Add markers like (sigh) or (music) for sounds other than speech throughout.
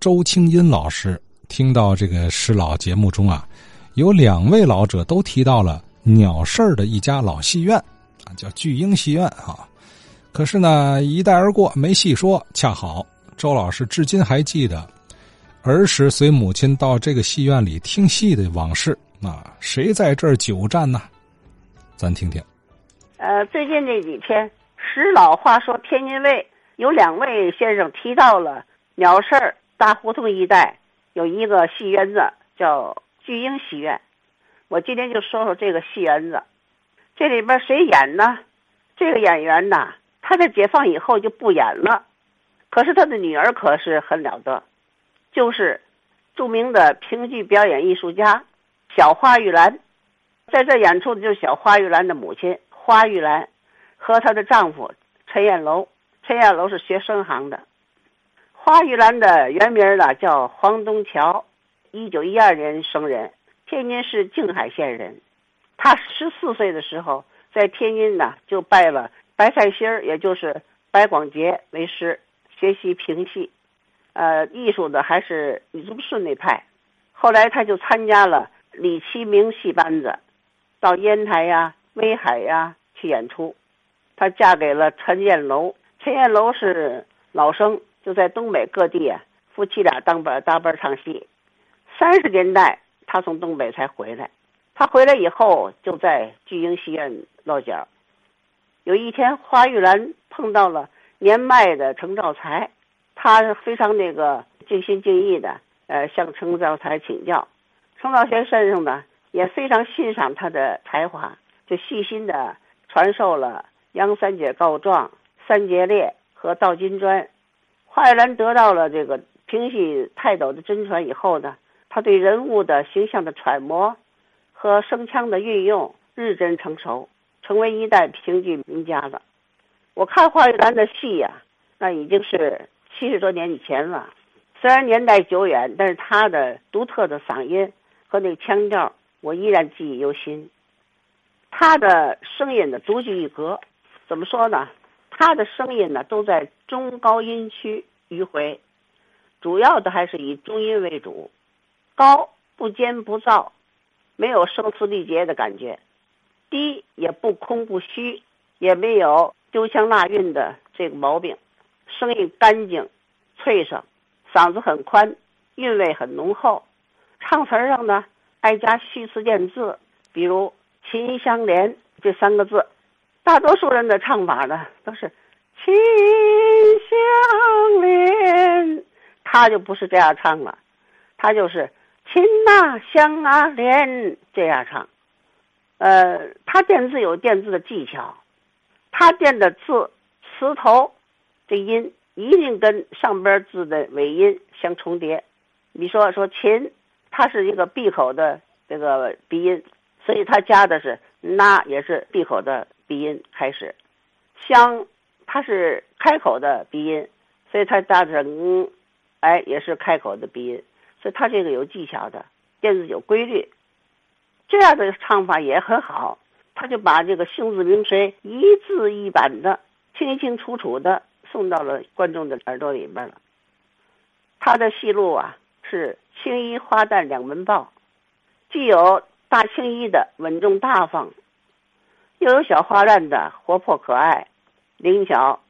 周清音老师听到这个师老节目中啊，有两位老者都提到了鸟事儿的一家老戏院，啊，叫巨婴戏院啊。可是呢，一带而过，没细说。恰好周老师至今还记得儿时随母亲到这个戏院里听戏的往事。啊，谁在这儿久站呢？咱听听。呃，最近这几天，石老话说，天津卫有两位先生提到了鸟市儿大胡同一带有一个戏园子，叫巨婴戏院。我今天就说说这个戏园子。这里边谁演呢？这个演员呐，他在解放以后就不演了。可是他的女儿可是很了得，就是著名的评剧表演艺术家小花玉兰。在这演出的就是小花玉兰的母亲花玉兰，和她的丈夫陈彦楼。陈彦楼是学生行的。花玉兰的原名呢叫黄东桥，一九一二年生人，天津市静海县人。他十四岁的时候在天津呢就拜了白菜心儿，也就是白广杰为师，学习评戏，呃，艺术的还是李宗顺那派。后来他就参加了李其明戏班子。到烟台呀、威海呀去演出，她嫁给了陈彦楼。陈彦楼是老生，就在东北各地啊，夫妻俩当班搭班唱戏。三十年代，他从东北才回来。他回来以后，就在巨婴戏院落脚。有一天，花玉兰碰到了年迈的程兆才，他非常那个尽心尽意的，呃，向程兆才请教。程兆才先生呢？也非常欣赏他的才华，就细心的传授了杨三姐告状、三节烈和倒金砖。花玉兰得到了这个评戏泰斗的真传以后呢，他对人物的形象的揣摩和声腔的运用日臻成熟，成为一代评剧名家了。我看花玉兰的戏呀，那已经是七十多年以前了。虽然年代久远，但是他的独特的嗓音和那个腔调。我依然记忆犹新，他的声音呢独具一格。怎么说呢？他的声音呢都在中高音区迂回，主要的还是以中音为主，高不尖不燥，没有声嘶力竭的感觉；低也不空不虚，也没有丢腔落韵的这个毛病。声音干净、脆声，嗓子很宽，韵味很浓厚。唱词上呢？爱加虚词见字，比如“琴音相连”这三个字，大多数人的唱法呢都是“秦香莲”，他就不是这样唱了，他就是“秦啊香啊莲”这样唱。呃，他垫字有垫字的技巧，他垫的字词头这音一定跟上边字的尾音相重叠。你说说“秦”。它是一个闭口的这个鼻音，所以它加的是“那”，也是闭口的鼻音开始。香，它是开口的鼻音，所以它加的是“嗯”，哎，也是开口的鼻音。所以它这个有技巧的，电子有规律，这样的唱法也很好。他就把这个姓字名谁一字一板的、清清楚楚的送到了观众的耳朵里边了。他的戏路啊是。青衣花旦两门报，既有大青衣的稳重大方，又有小花旦的活泼可爱、灵巧，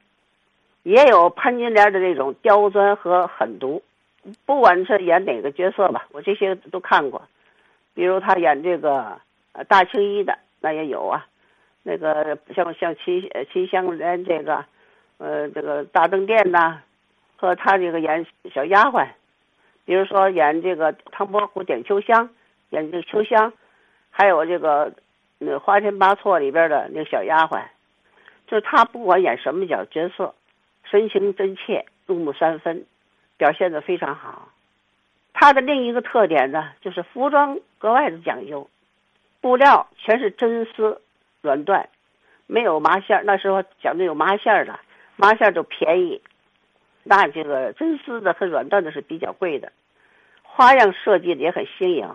也有潘金莲的那种刁钻和狠毒。不管是演哪个角色吧，我这些都看过。比如他演这个呃大青衣的，那也有啊。那个像像秦秦香莲这个，呃，这个大灯殿呐，和他这个演小丫鬟。比如说演这个唐伯虎点秋香，演这个秋香，还有这个那花千八错里边的那个小丫鬟，就是她不管演什么角角色，神情真切，入木三分，表现的非常好。她的另一个特点呢，就是服装格外的讲究，布料全是真丝软缎，没有麻线那时候讲究有麻线的，麻线就便宜。那这个真丝的和软缎的是比较贵的，花样设计的也很新颖。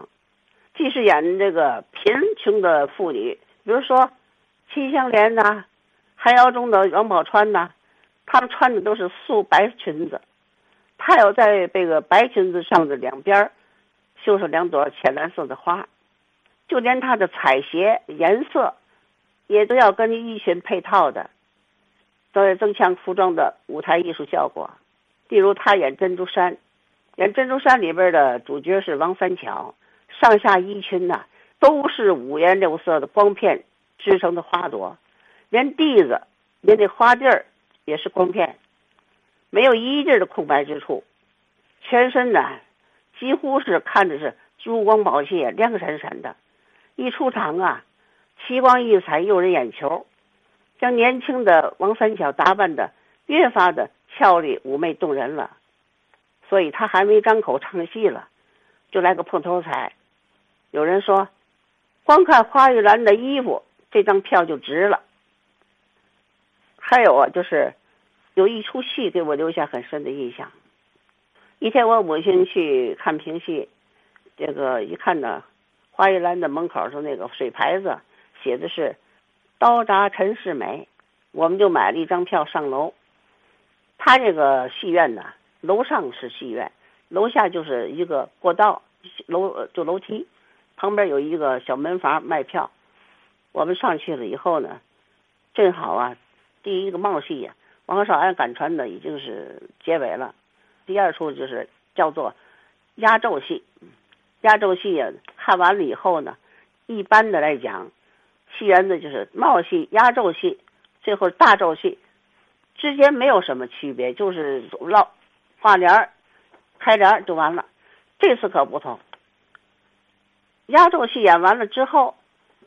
既是演这个贫穷的妇女，比如说秦香莲呐、寒窑中的王宝钏呐，她们穿的都是素白裙子，她有在这个白裙子上的两边绣上两朵浅蓝色的花，就连她的彩鞋颜色，也都要跟衣裙配套的，都要增强服装的舞台艺术效果。例如，她演《珍珠山》，演《珍珠山》里边的主角是王三巧，上下衣裙呐都是五颜六色的光片织成的花朵，连地子，连那花地儿也是光片。没有一地的空白之处，全身呢几乎是看着是珠光宝气、亮闪闪的。一出场啊，奇光异彩，诱人眼球，将年轻的王三巧打扮的越发的俏丽妩媚动人了。所以他还没张口唱戏了，就来个碰头彩。有人说，光看花玉兰的衣服，这张票就值了。还有啊，就是。有一出戏给我留下很深的印象。一天，我母亲去看评戏，这个一看呢，花玉兰的门口上那个水牌子写的是“刀扎陈世美”，我们就买了一张票上楼。他这个戏院呢，楼上是戏院，楼下就是一个过道，楼就楼梯，旁边有一个小门房卖票。我们上去了以后呢，正好啊，第一个冒戏呀。王少安赶船的已经是结尾了，第二出就是叫做压轴戏。压轴戏呀，看完了以后呢，一般的来讲，戏园子就是帽戏、压轴戏，最后大轴戏之间没有什么区别，就是唠挂帘儿、开帘儿就完了。这次可不同，压轴戏演完了之后，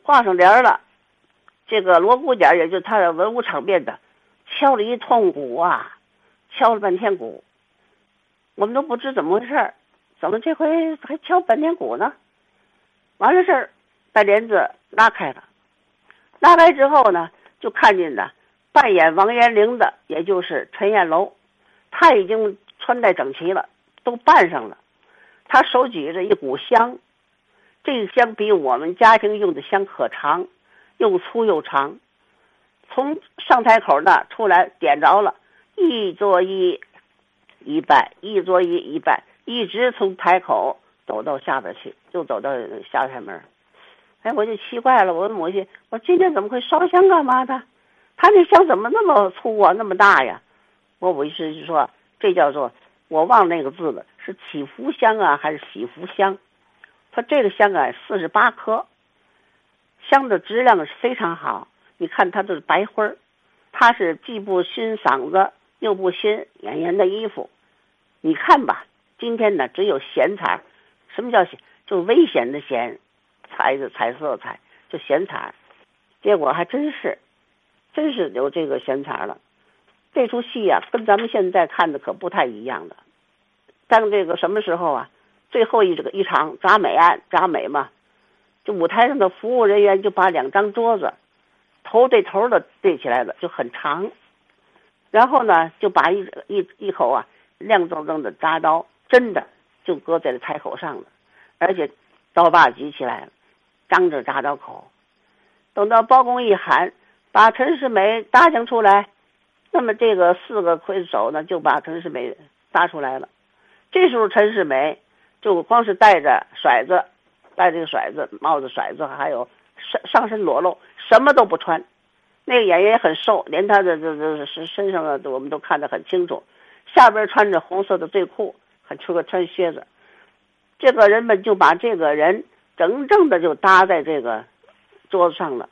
挂上帘儿了，这个锣鼓点也就他的文武场面的。敲了一通鼓啊，敲了半天鼓，我们都不知怎么回事儿怎么这回还敲半天鼓呢？完了事儿，把帘子拉开了，拉开之后呢，就看见呢，扮演王延龄的，也就是陈彦楼，他已经穿戴整齐了，都扮上了，他手举着一股香，这个香比我们家庭用的香可长，又粗又长。从上台口那出来，点着了，一桌一，一拜，一桌一，一拜，一直从台口走到下边去，就走到下台门。哎，我就奇怪了，我问母亲，我今天怎么会烧香干嘛的？他那香怎么那么粗啊，那么大呀？我我意思就说，这叫做我忘那个字了，是祈福香啊，还是喜福香？他这个香啊，四十八颗，香的质量是非常好。你看他都是白灰儿，他是既不熏嗓子又不熏演员的衣服。你看吧，今天呢只有咸彩什么叫咸？就危险的咸，彩的彩色彩，就咸彩结果还真是，真是有这个咸彩了。这出戏呀，跟咱们现在看的可不太一样的。当这个什么时候啊？最后一这个一场扎美案扎美嘛，就舞台上的服务人员就把两张桌子。头对头的对起来了，就很长，然后呢，就把一一一口啊亮铮铮的铡刀，真的就搁在了台口上了，而且刀把举起来了，张着铡刀口。等到包公一喊，把陈世美搭将出来，那么这个四个刽子手呢，就把陈世美搭出来了。这时候陈世美就光是戴着甩子，戴这个甩子帽子，甩子还有上上身裸露。什么都不穿，那个演员也很瘦，连他的这这身身上的我们都看得很清楚，下边穿着红色的醉裤，还出个穿靴子。这个人们就把这个人整正的就搭在这个桌子上了，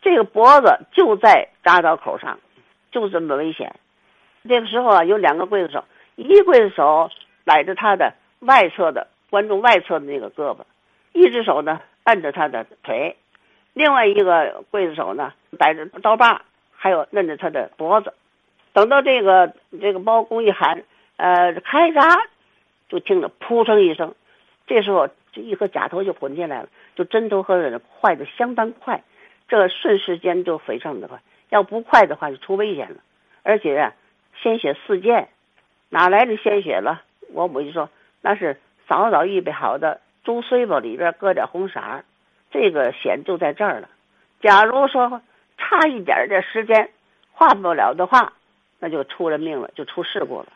这个脖子就在铡刀口上，就这么危险。这个时候啊，有两个刽子手，一刽子手揽着他的外侧的观众外侧的那个胳膊，一只手呢按着他的腿。另外一个刽子手呢，摆着刀把，还有摁着他的脖子。等到这个这个包公一喊，呃，开闸，就听着扑声一声，这时候这一颗假头就滚进来了，就针头和坏的相当快，这瞬时间就非常的快。要不快的话，就出危险了。而且啊，鲜血四溅，哪来的鲜血了？我母亲说，那是早早预备好的猪碎吧，里边搁点红色儿。这个险就在这儿了。假如说差一点的时间，化不了的话，那就出人命了，就出事故了。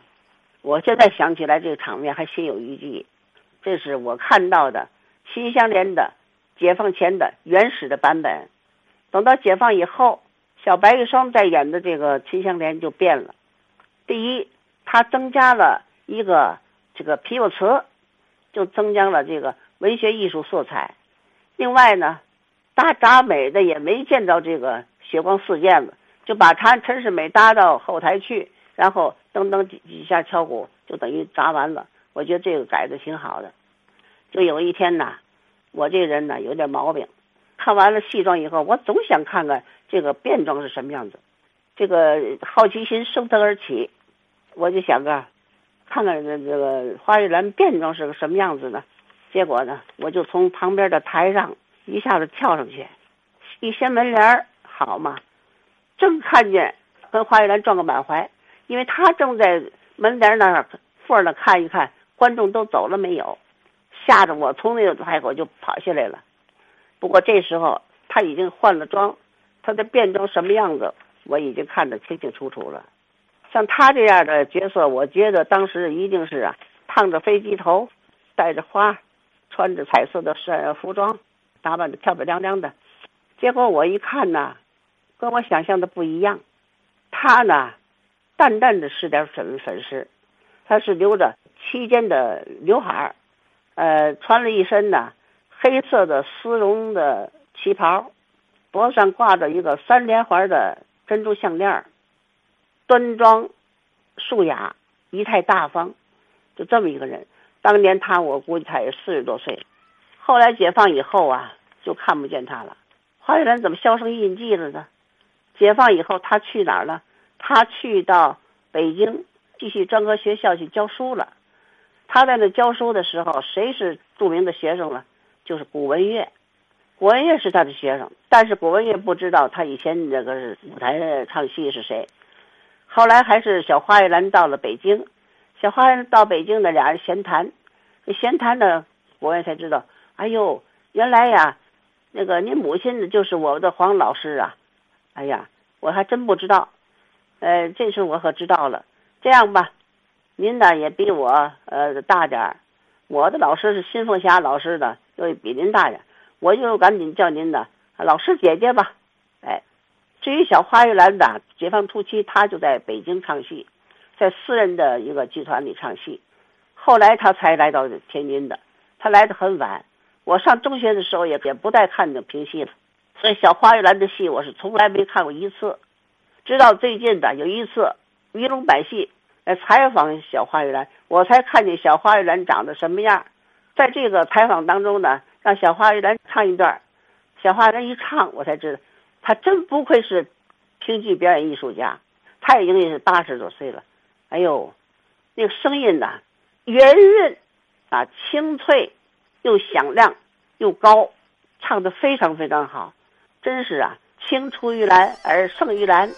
我现在想起来这个场面还心有余悸。这是我看到的秦香莲的解放前的原始的版本。等到解放以后，小白玉霜在演的这个秦香莲就变了。第一，他增加了一个这个皮肉词，就增加了这个文学艺术色彩。另外呢，搭扎美的也没见着这个血光四溅的，就把他陈世美搭到后台去，然后噔噔几几下敲鼓，就等于扎完了。我觉得这个改的挺好的。就有一天呐，我这人呢有点毛病，看完了戏装以后，我总想看看这个变装是什么样子。这个好奇心升腾而起，我就想啊，看看这这个花玉兰变装是个什么样子呢？结果呢，我就从旁边的台上一下子跳上去，一掀门帘好嘛，正看见跟花玉兰撞个满怀，因为他正在门帘那儿缝儿看一看，观众都走了没有，吓得我从那个台口就跑下来了。不过这时候他已经换了装，他的变装什么样子？我已经看得清清楚楚了，像他这样的角色，我觉得当时一定是啊，烫着飞机头，戴着花，穿着彩色的是服装，打扮的漂漂亮亮的。结果我一看呢，跟我想象的不一样。他呢，淡淡的是点粉粉饰，他是留着齐肩的刘海儿，呃，穿了一身呢黑色的丝绒的旗袍，脖子上挂着一个三连环的。珍珠项链端庄、素雅、仪态大方，就这么一个人。当年他，我估计他也四十多岁。后来解放以后啊，就看不见他了。花玉兰怎么销声匿迹了呢？解放以后，他去哪儿了？他去到北京继续专科学校去教书了。他在那教书的时候，谁是著名的学生了？就是古文月。古文月是他的学生，但是古文月不知道他以前那个舞台唱戏是谁。后来还是小花玉兰到了北京，小花玉兰到北京的俩人闲谈，闲谈呢，我也才知道，哎呦，原来呀，那个您母亲就是我的黄老师啊，哎呀，我还真不知道，呃，这次我可知道了。这样吧，您呢也比我呃大点儿，我的老师是新凤霞老师的，又比您大点儿。我就赶紧叫您的老师姐姐吧，哎，至于小花玉兰的解放初期，她就在北京唱戏，在私人的一个剧团里唱戏，后来她才来到天津的，她来的很晚。我上中学的时候也也不再看那评戏了，所以小花玉兰的戏我是从来没看过一次，直到最近的有一次鱼龙百戏来采访小花玉兰，我才看见小花玉兰长得什么样，在这个采访当中呢。让小花玉兰唱一段，小花玉兰一唱，我才知道，他真不愧是评剧表演艺术家。他已经也是八十多岁了，哎呦，那个声音呐，圆润啊，清脆又响亮又高，唱的非常非常好，真是啊，青出于蓝而胜于蓝。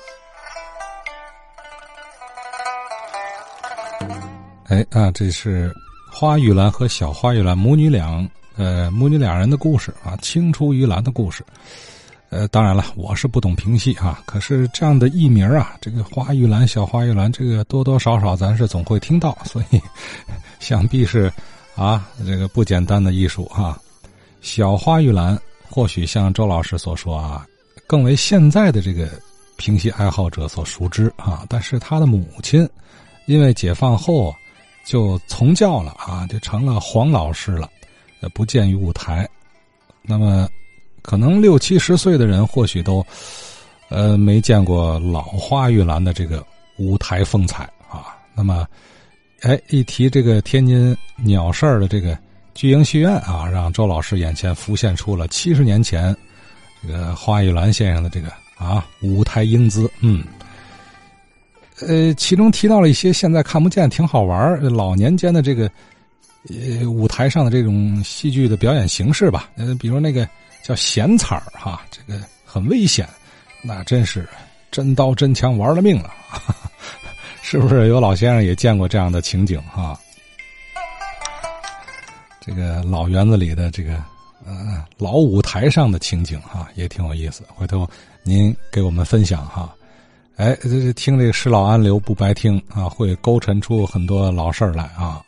哎啊，这是花玉兰和小花玉兰母女俩。呃，母女两人的故事啊，青出于蓝的故事。呃，当然了，我是不懂评戏啊，可是这样的艺名啊，这个花玉兰、小花玉兰，这个多多少少咱是总会听到，所以 (laughs) 想必是啊，这个不简单的艺术哈。小花玉兰或许像周老师所说啊，更为现在的这个评戏爱好者所熟知啊，但是他的母亲因为解放后就从教了啊，就成了黄老师了。也不见于舞台，那么可能六七十岁的人或许都呃没见过老花玉兰的这个舞台风采啊。那么，哎，一提这个天津鸟事儿的这个巨婴戏院啊，让周老师眼前浮现出了七十年前这个花玉兰先生的这个啊舞台英姿。嗯，呃，其中提到了一些现在看不见、挺好玩老年间的这个。呃，舞台上的这种戏剧的表演形式吧，呃，比如那个叫闲彩儿哈，这个很危险，那真是真刀真枪玩了命了，(laughs) 是不是？有老先生也见过这样的情景哈？这个老园子里的这个呃老舞台上的情景哈，也挺有意思。回头您给我们分享哈。哎，这这听这个施老安流不白听啊，会勾陈出很多老事儿来啊。